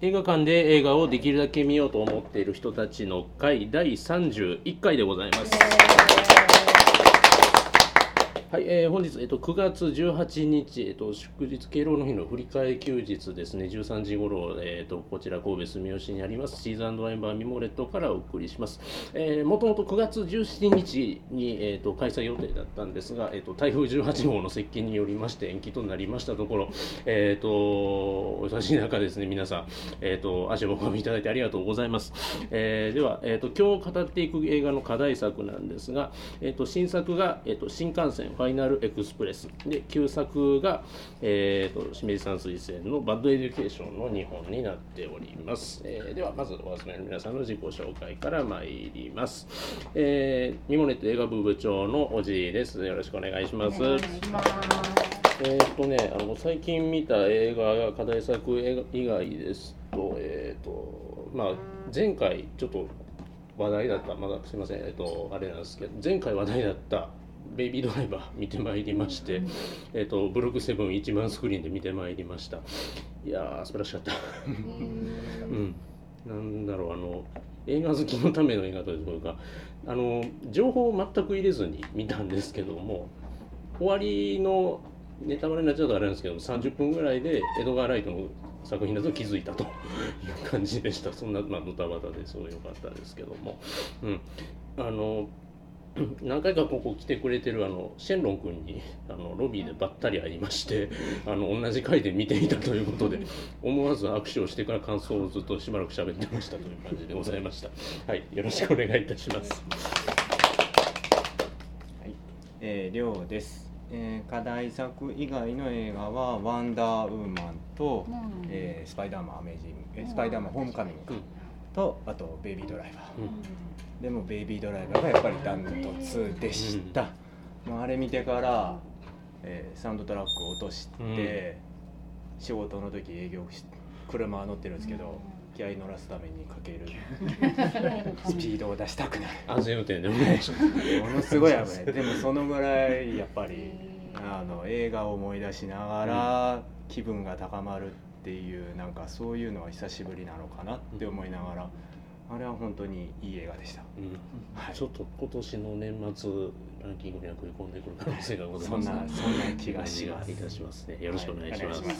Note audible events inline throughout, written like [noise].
映画館で映画をできるだけ見ようと思っている人たちの会第31回でございます。はい、えー本日、えっと、9月18日、えっと、祝日敬老の日の振り替え休日ですね、13時頃、えっと、こちら神戸住吉にあります、チーズワインバーミモレットからお送りします。え、もともと9月17日に、えっと、開催予定だったんですが、えっと、台風18号の接近によりまして延期となりましたところ、えっと、お忙しい中ですね、皆さん、えっと、足をお運びいただいてありがとうございます。えーでは、えっと、今日語っていく映画の課題作なんですが、えっと、新作が、えっと、新感染ファイナルエクスプレスで旧作が、えー、と清水さん推薦のバッドエデュケーションの2本になっております、えーではまずお集まりの皆さんの自己紹介から参ります、えー、ミモネット映画部部長のおじいです。よろしくお願いします。えーっとね、あの最近見た映画や課題作映画以外ですと、えーっとまあ、前回ちょっと話題だった、まだすみません、えーっと、あれなんですけど、前回話題だったベイビードライバー見てまいりまして、えーっと、ブロックセブン一番スクリーンで見てまいりました。いやー、素晴らしかった。うん、なんだろうあの映画好きのための映画というかあの情報を全く入れずに見たんですけども終わりのネタバレになっちゃうとあれなんですけど30分ぐらいで江戸川ライトの作品だと気づいたと。いう感じでした。そんな、まあ、ドタバタでそうよかったですけども、うん、あの何回かここ来てくれてるあのシェンロン君に [laughs] あのロビーでばったり会いましてあの同じ回で見ていたということで思わず握手をしてから感想をずっとしばらく喋ってましたという感じでございました。はい。よろしくお願いいたします。はい、えー、りょうです、えー、課題作以外の映画は「ワンダーウーマンと」えースパイダーマンアメージング」えースパイダーマンホームカミング」とあと「ベイビードライバー」でも「ベイビードライバー」がやっぱりダントツでした、もうあれ見てから、えーサウンドトラックを落として、仕事の時営業し車乗ってるんですけど、気合い乗らすためにかける。[laughs] スピードを出したくなる。安全運転でお願い。しますものすごい危ない。[laughs] でもそのぐらいやっぱりあの映画を思い出しながら気分が高まる。っていうなんかそういうのは久しぶりなのかなって思いながらあれは本当にいい映画でした。うん。はい。ちょっと今年の年末ランキングには食い込んでくる可能性がございそんますなそんな気がします。いたしますねよろしくお願いします,、はい。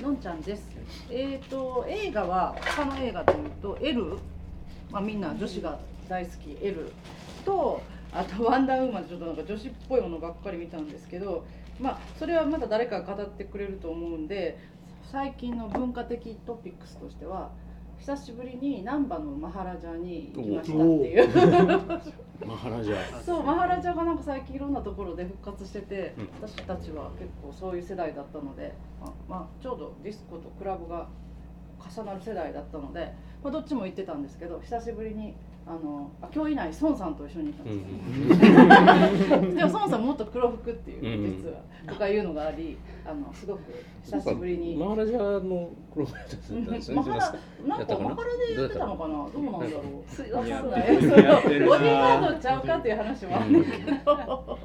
しのんちゃんです。えっ、と映画は他の映画というと L、まあみんな女子が大好き L とあとワンダーウーマンちょっとなんか女子っぽいものばっかり見たんですけど、まあそれはまた誰かが語ってくれると思うんで、最近の文化的トピックスとしては。久しぶりに難波のマハラジャに行きましたっていう。[laughs] マハラジャ。そうマハラジャがなんか最近いろんなところで復活してて、うん。私たちは結構そういう世代だったので、まあまあ、ちょうどディスコとクラブが重なる世代だったので、まあ、どっちも行ってたんですけど久しぶりにあのあ今日いない孫さんと一緒に行ったんですよ、[laughs] でも孫さんもっと黒服っていう実は、とかいうのがありあのすごく久しぶりに。マハラジャの黒フライトだったんですねマハラなんかマハラでやってたのかな？どうなんだろう。すいってるそうやってるな？ボディーガードちゃうかっていう話もあるんだけど。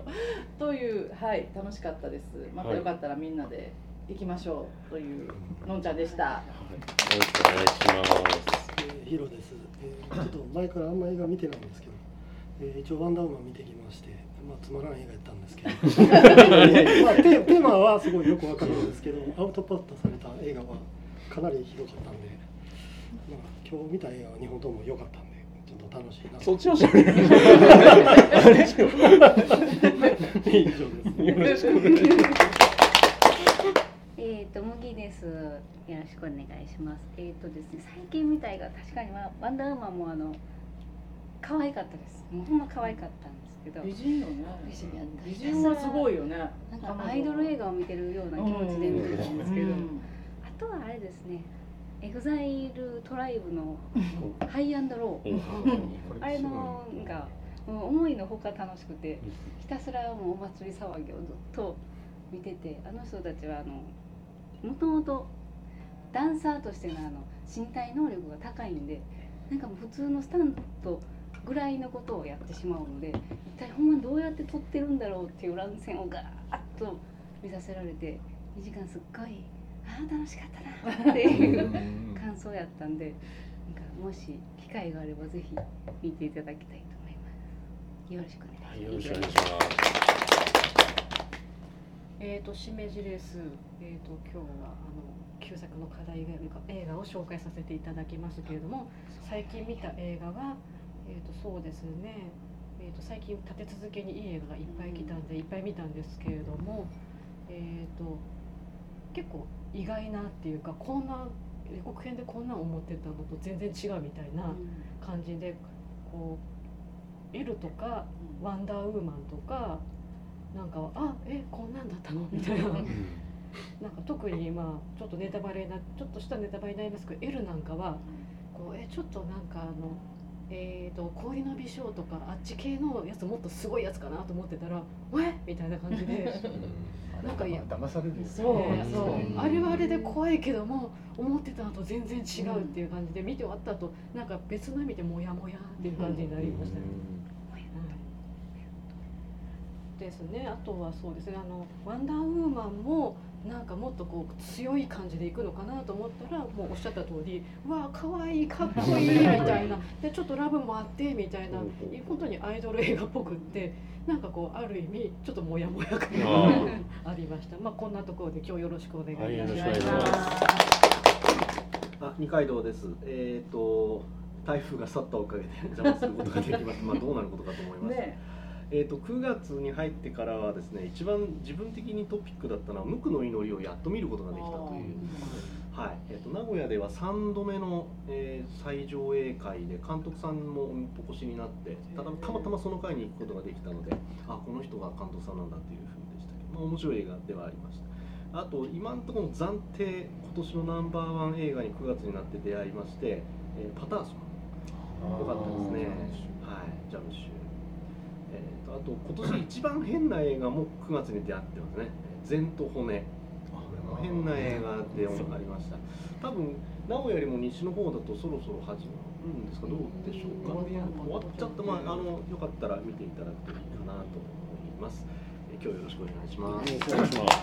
というはい楽しかったです。またよかったらみんなで行きましょう。というのんちゃんでした。よろしくお願いします。えーヒロです、えーちょっと前からあんま映画見てないんですけど、えー一応ワンダーウーマン見てきまして、まあ、つまらん映画やったんですけど。[laughs] [laughs] まあ、テテーマはすごいよくわかるんですけどアウトプットされた映画はかなりひどかったんで、まあ、今日見た映画は2本とも良かったんでちょっと楽しいな。そっちのしゃべり以上です。えっ、と麦です。よろしくお願いします。えっ、とですね、最近見た映画確かにはワンダーウーマンもあの可愛かったです。もうほんま可愛かったんですけど、美人よね。美人やった美人はすごいよね。なんかアイドル映画を見てるような気持ちで見てたんですけど、うんあとはあれですね、エグザイルトライブのハイアンドロー、あれのがもう思いのほか楽しくて、ひたすらもうお祭り騒ぎをずっと見てて、あの人たちはあのもともとダンサーとしてのあの身体能力が高いんでなんかもう普通のスタントぐらいのことをやってしまうので一体ほんまどうやって撮ってるんだろうっていう乱戦をガーッと見させられて2時間すっごいああ楽しかったなっていう感想やったんでなんかもし機会があればぜひ見ていただきたいと思います。よろしくお願いします、はい、よろしくお願いしますえーと、しめじです、えーと、今日はあの旧作の課題映画を紹介させていただきますけれども最近見た映画は、えーと、そうですね、えー、と最近立て続けにいい映画がいっぱい来たんでいっぱい見たんですけれども、えー、と結構意外なっていうかこんな予告編でこんなん思ってたのと全然違うみたいな感じでこう「L」とか「ワンダーウーマン」とかなんかあえこんなんだったの？[laughs] みたいな。なんか特にまあちょっとネタバレなちょっとしたネタバレになりますけど L なんかはこうえちょっとなんかあのえーと、氷の美少とかあっち系のやつもっとすごいやつかなと思ってたら「え？みたいな感じで。なんか騙される、そうそう。あれはあれで怖いけども思ってたのと全然違うっていう感じで見て終わった後なんか別の意味でモヤモヤっていう感じになりましたね。ですね。あとはそうですね。あのワンダーウーマンもなんかもっとこう強い感じでいくのかなと思ったらもうおっしゃった通り「わあかわいいかっこいい [laughs]」みたいな。でちょっとラブもあってみたいな。本当にアイドル映画っぽくってなんかこうある意味ちょっとモヤモヤ感があ [laughs] りました。まあこんなところで今日よろしくお願いいたします。あ二階堂です。えっ、ー、と台風が去ったおかげで邪魔することができます。まあどうなることかと思います。ねえーと、9月に入ってからはですね一番自分的にトピックだったのは無垢の祈りをやっと見ることができたという、はい。えーと、名古屋では3度目の、えー、最上映会で監督さんもお越しになってただたまたまその会に行くことができたのであこの人が監督さんなんだっていうふうでしたけど、まあ、面白い映画ではありました。あと今のところ暫定今年のナンバーワン映画に9月になって出会いまして、えー、パターソン。よかったですね。はい。ジャムシュあと今年一番変な映画も9月に出会ってますね「善と骨」変な映画でありました。多分名古屋よりも西の方だとそろそろ始まるんですか？どうでしょうか？終わっちゃった。まああのよかったら見ていただくといいかなと思います。今日よろしくお願いします。お願いします。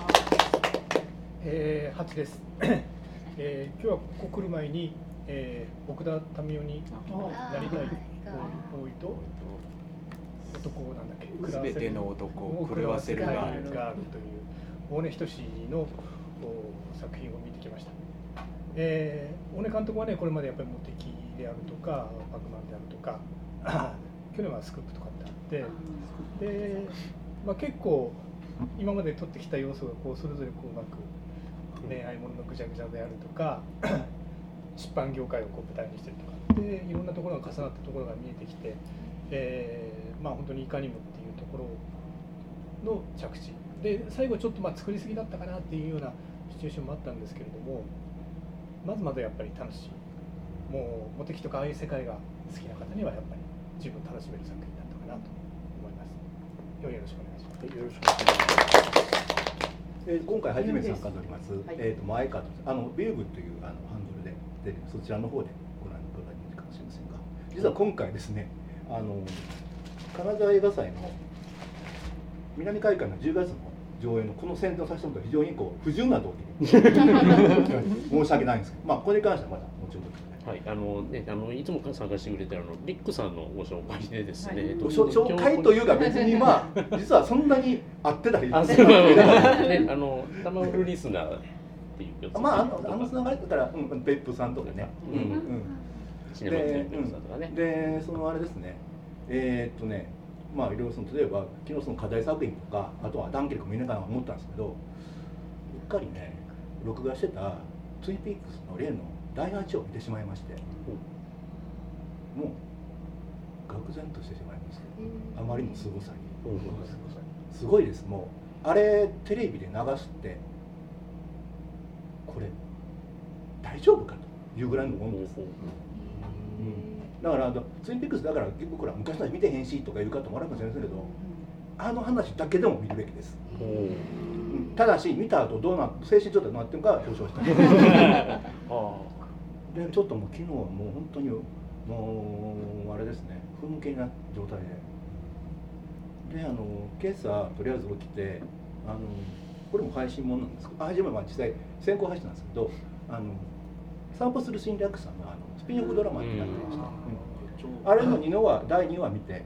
えー、8です、[coughs] えー、今日はここ来る前に、えー、奥田民生になりたい多いと男なんだっけ？すべての男を狂わせるガールガールという大根仁の作品を見てきました、えー、大根監督はねこれまでやっぱりモテキであるとかパクマンであるとか [coughs] 去年はスクープとかってあってで、まあ、結構今まで撮ってきた要素がこうそれぞれこううまく恋愛もののぐちゃぐちゃであるとか [coughs] 出版業界をこう舞台にしてるとかでいろんなところが重なったところが見えてきて、えー、まあ本当にいかにもっていうところの着地。で最後ちょっとまあ作りすぎだったかなっていうようなシチュエーションもあったんですけれどもまずまずやっぱり楽しい。もうモテキとかああいう世界が好きな方にはやっぱり十分楽しめる作品だったかなと思います。よろしくお願いします、よろしくお願いします。えー、今回初めて参加しております、はい、えーと、前川あのビューグというあのハンドルで出てそちらの方でご覧いただいているかもしれませんが実は今回ですねあの金沢映画祭の南海館の10月の上映のこの宣伝をさせてもらった非常にこう不純な動機申し訳ないんですけど、まあ、これに関してはまだ後ほどはい、あのね、あのいつも参加してくれてるあのリックさんのご紹介でですね、はい、紹介というか別にまあ実はそんなに合ってたりあ、そうね、あのタマフルリスナーっていうまああのあのつながりだったら、うん、別府さんとかね、うん、うん、で、うん、でそのあれですね、えー、っとね、まあいろいろその例えば昨日その課題作品とかあとはダンケルクも見ながら思ったんですけど、うっかりね録画してたツインピークスの例の第8を見てしまいまして、もう愕然としてしまいましてあまりのすごさに、すごいですもうあれテレビで流すってこれ大丈夫かというぐらいのもんです、うん、だからツインピックスだから僕ら昔の見てへんしとか言う方もあるかもしれませんけどあの話だけでも見るべきです、ただし見た後どうな精神状態どうなってるかは表彰したい。[laughs] でちょっともう昨日はもう本当にもうあれですね。不向けな状態で。であの今朝とりあえず起きてあのこれも配信ものなんですけど配信もまあ実際先行配信なんですけどあの散歩する侵略さんのあのスピンオフドラマになってました、うん、あれの2の話第2話見て。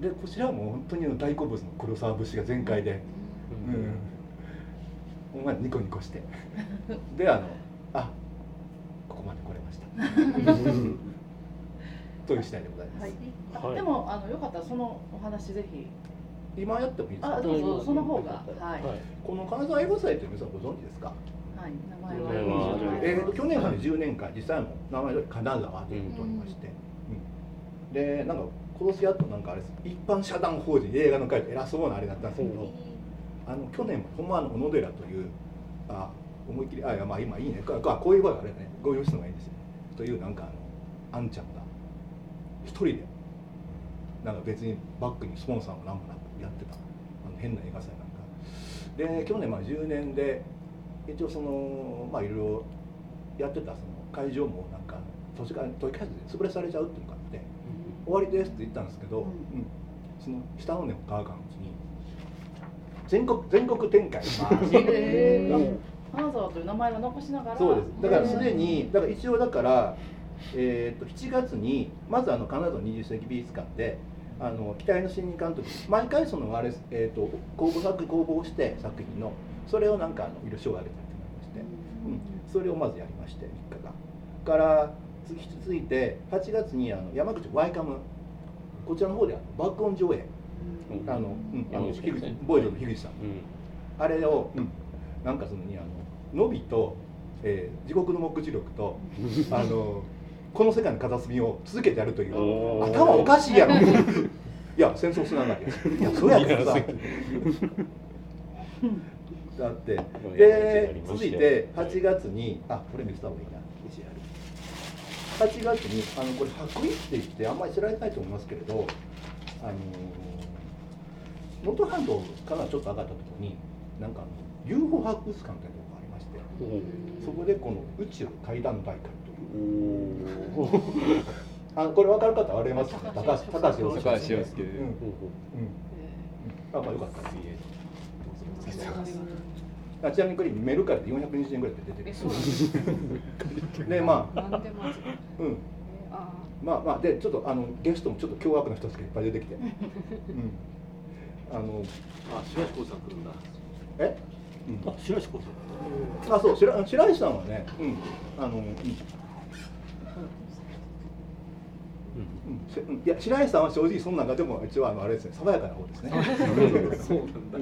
でこちらはもう本当に大好物の黒沢節が全開で、うん、お前ニコニコして。[laughs] であのあここまで来れました [laughs] という次第でございます、はい、でもあのよかったらそのお話ぜひ。今やってもいいですか？あどうぞその方が、はい、この金沢映画祭という皆さんご存知ですか？はい、名前は、えーと、去年まで10年間実際の名前通り金沢ということおりまして、うん、でなんか今年やっとなんかあれ一般社団法人映画の会で偉そうなあれだったんですけど、あの去年もほんまの小野寺というあ思いっきりあまあ今いいね。ここういう場合はあれね。ご用意するのがいいんですよというなんかあのあんちゃんが一人でなんか別にバックにスポンサーも何もなくやってた。あの変な映画祭なんか。で去年まあ10年で一応そのまあいろいろやってたその会場もなんか土地から土地開発で潰れされちゃうっていうのがあって、うん、終わりですって言ったんですけど、うん、その下の根を乾かんうちに全国全国展開。します。金沢という名前を残しながら。そうです。だからすでにだから一応だからえーと、7月にまずあの金沢の20世紀美術館であの期待の新任監督毎回そのあれ、えーと、公募作公募をして作品のそれをなんかあのいろいろ賞をあげたりとかまして、うん、それをまずやりまして3日が。から続いて8月にあの山口ワイカム。こちらの方で爆音上映、うん、あの、うん、あの樋口ボイドの樋口さん、うん、あれを、うん、なんかそのにあののびと、えー、地獄の目次録とあのこの世界の片隅を続けてやるという頭おかしいやろ。[laughs] いや戦争すなわけいやそうやけどさだって。で続いて8月にあこれ見せた方がいいな。8月にあのこれ白衣って言ってあんまり知られないと思いますけれどあの能登半島からちょっと上がったところになんかあの UFO 博物館というところがありましてそこでこの宇宙会談大会あこれ分かる方ありますね高橋高橋洋介高橋洋介うん。うん。あまあよかったあちなみにこれメルカリで420円ぐらいで出てる。でまあうん。まあまあでちょっとあのゲストもちょっと凶悪な人たちがいっぱい出てきて、[laughs] うん、あのあ白石光さん来るんだ。え、うん、あ白石光さんあそう白白石さんはね、うん、あの、うん。うん、いや白石さんは正直その中でも一応あのあれですね爽やかな方ですね。そうなんだ。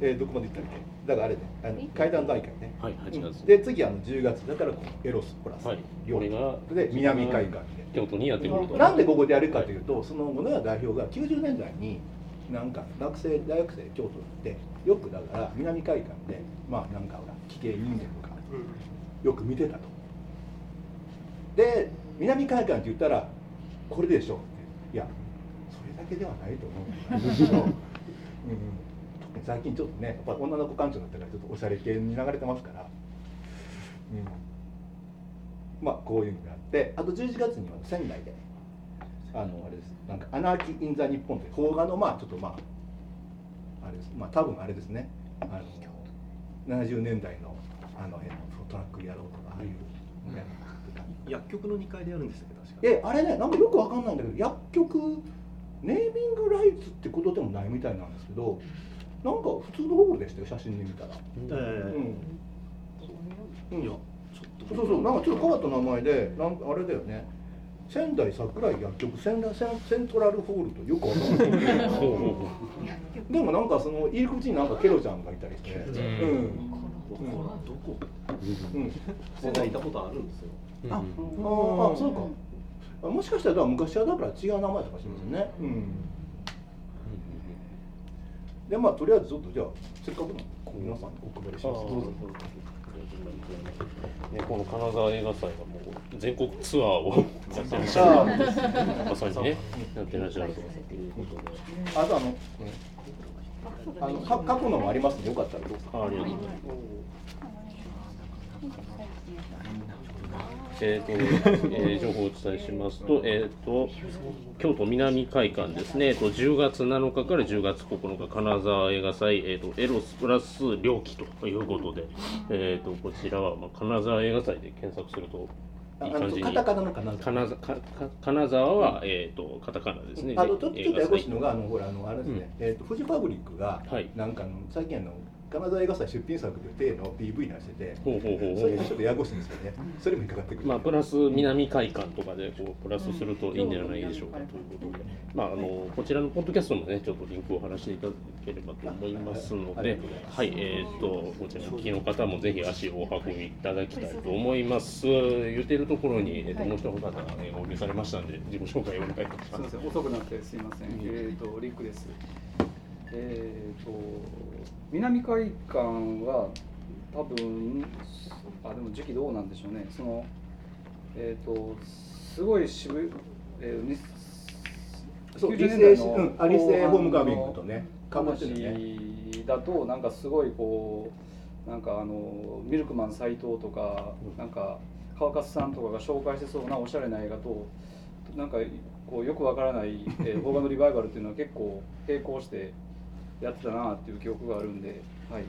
えー、どこまで行ったっけ？だからあれねあの階段大会ね、はい、8月。で次あの10月。だからこのエロスプラス、はい、これがで南海岸で。京都にやってくると。なんでここでやるかというと、その物屋代表が90年代になんか学生大学生京都に行ってよくだから南海岸でまあなんかほら奇形人間とかよく見てたと。で南海岸って言ったらこれでしょいやそれだけではないと思うんですけど、[laughs] うん、最近ちょっとねやっぱ女の子館長になったからちょっとおしゃれ系に流れてますから、うん、まあこういうのがあってあと11月には仙台であのあれです。なんか「アナーキー・イン・ザ・日本」という邦画のまあちょっとまああれです。まあ多分あれですね。あの70年代のあの辺のトラック野郎とかああいうのや薬局の2階でやるんですけど確か。えあれねなんかよくわかんないんだけど薬局ネーミングライツってことでもないみたいなんですけどなんか普通のホールでしたよ写真で見たら。ええ。ー、うん、いやちょっと。そうそうなんかちょっと変わった名前でなんかあれだよね。仙台桜井薬局仙台セントラルホールとよくわかんない。[laughs] [laughs] でもなんかその入り口になんかケロちゃんがいたりして。うん、どこ、うん、仙台いたことあるんですよ。あ、あ、そうか。もしかしたら昔はだから違う名前とかしますね。うん。でまあとりあえずちょっとじゃあせっかくの皆さんにお配りします。どうぞ。ね、この金沢映画祭はもう全国ツアーをやってらっしゃるまさにねやってらっしゃるということであとあの、あのか過去のもありますのでよかったらどうぞ。ありがとう。ございますえーとえー、情報をお伝えしますと,、えーと、京都南会館ですね、えーと、10月7日から10月9日、金沢映画祭、えーと、エロスプラス猟奇ということで、えー、とこちらは、まあ、金沢映画祭で検索するといい感じにカタカナの金沢。金沢は、えーと、カタカナですね。あのちょっとややこしいのがあのほらあのあれですね、うん、えーと、フジファブリックが、はい、なんかの最近あの金沢映画祭出品作という体の PV 出しててほうほうほうそれがちょっとややこしいんですよねそれも引っかかってくる。まあプラス南海館とかでこうプラスするといいんじゃないでしょうかということで。まああのこちらのポッドキャストもねちょっとリンクを貼らせていただければと思いますので。はい。えっ、とこちらの聞きの方もぜひ足をお運びいただきたいと思います。言っているところに、えー、ともう一方、えー、お呼びされましたんで自己紹介をお願いします。すみません遅くなってすいません。えっ、とリンクですえっ、と南海館は多分あでも時期どうなんでしょうね。そのえっ、ー、とすごい渋い、えー、そう理性、うん、アリセホームカービングとね話だとなんかすごいこうなんかあのミルクマン斎藤とか、うん、なんか川勝さんとかが紹介してそうなおしゃれな映画となんかこうよくわからない、えー、邦画のリバイバルっていうのは結構並行してやってたなっていう記憶があるんで、はい、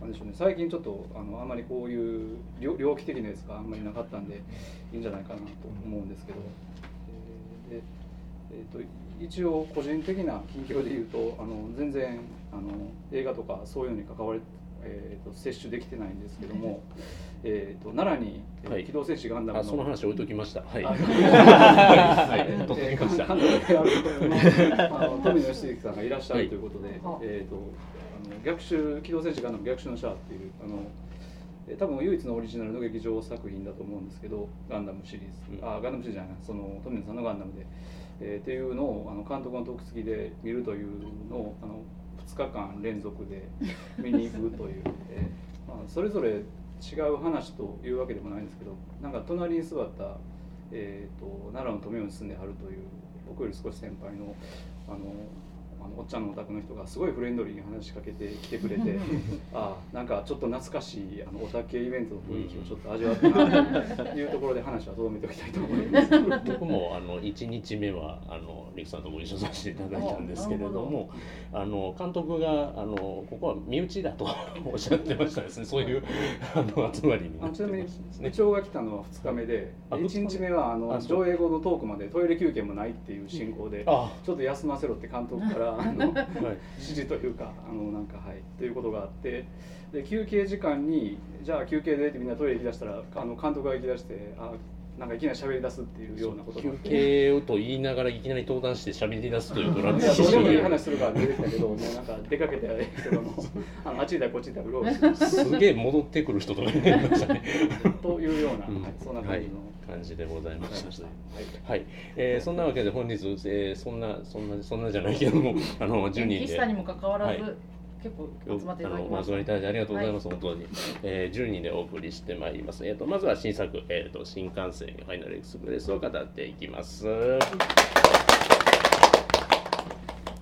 なんでしょうね、最近ちょっとあのあんまりこういう猟奇的なやつがあんまりなかったんでいいんじゃないかなと思うんですけど、えー、でえーと、一応個人的な近況で言うとあの全然あの映画とかそういうのに関われ、えーと、摂取できてないんですけども。えーと、奈良に、はい、機動戦士ガンダムのその話置いときました。はい。はい。はい、取ってきました。あの富野義行さんがいらっしゃるということで、はい、えっ、ー、とあの逆襲機動戦士ガンダム逆襲のシャアっていうあの多分唯一のオリジナルの劇場作品だと思うんですけどガンダムシリーズ、うん、あガンダムシリーズじゃないその富野さんのガンダムで、えー、っていうのをあの監督の特付きで見るというのをあの2日間連続で見に行くという、えーまあ、それぞれ違う話というわけでもないんですけどなんか隣に座った、えーと、奈良の富山に住んではるという僕より少し先輩のあののおっちゃんのお宅の人がすごいフレンドリーに話しかけてきてくれてあなんかちょっと懐かしいあのお酒イベントの雰囲気をちょっと味わったなというところで話はとどめておきたいと思います。[laughs] 僕もあの1日目はあのリクさんとご一緒させていただいたんですけれどもあの監督があのここは身内だとおっしゃってましたですね。そういうあの集まりに、なみに部長が来たのは2日目で1日目はあの上映後のトークまでトイレ休憩もないっていう進行でちょっと休ませろって監督からあの、はい、指示というかあのなんかはい。ということがあってで休憩時間にじゃあ休憩でってみんなトイレ行きだしたらあの監督が行きだしてあなんかいきなり喋り出すっていうようなこと休憩をと言いながらいきなり登壇して喋り出すというドラマどうでもいい話するから出てきたけどもうなんか出かけてやれけどもあのあっちだこっちだうろうろすげえ戻ってくる人とかいましたね。[laughs] というような、うん。はい、そんな感じの。はい感じでございました。はい、はい、えー、そんなわけで本日、えー、そんなそんなそんなじゃないけども、あの10人で。にもかかわらず、はい結構集まっていただきまし集まりいただいてありがとうございます、はい、本当に、えー、10人でお送りしてまいります、えーと、まずは新作、えーと、新幹線ファイナルエクスプレスを語っていきます。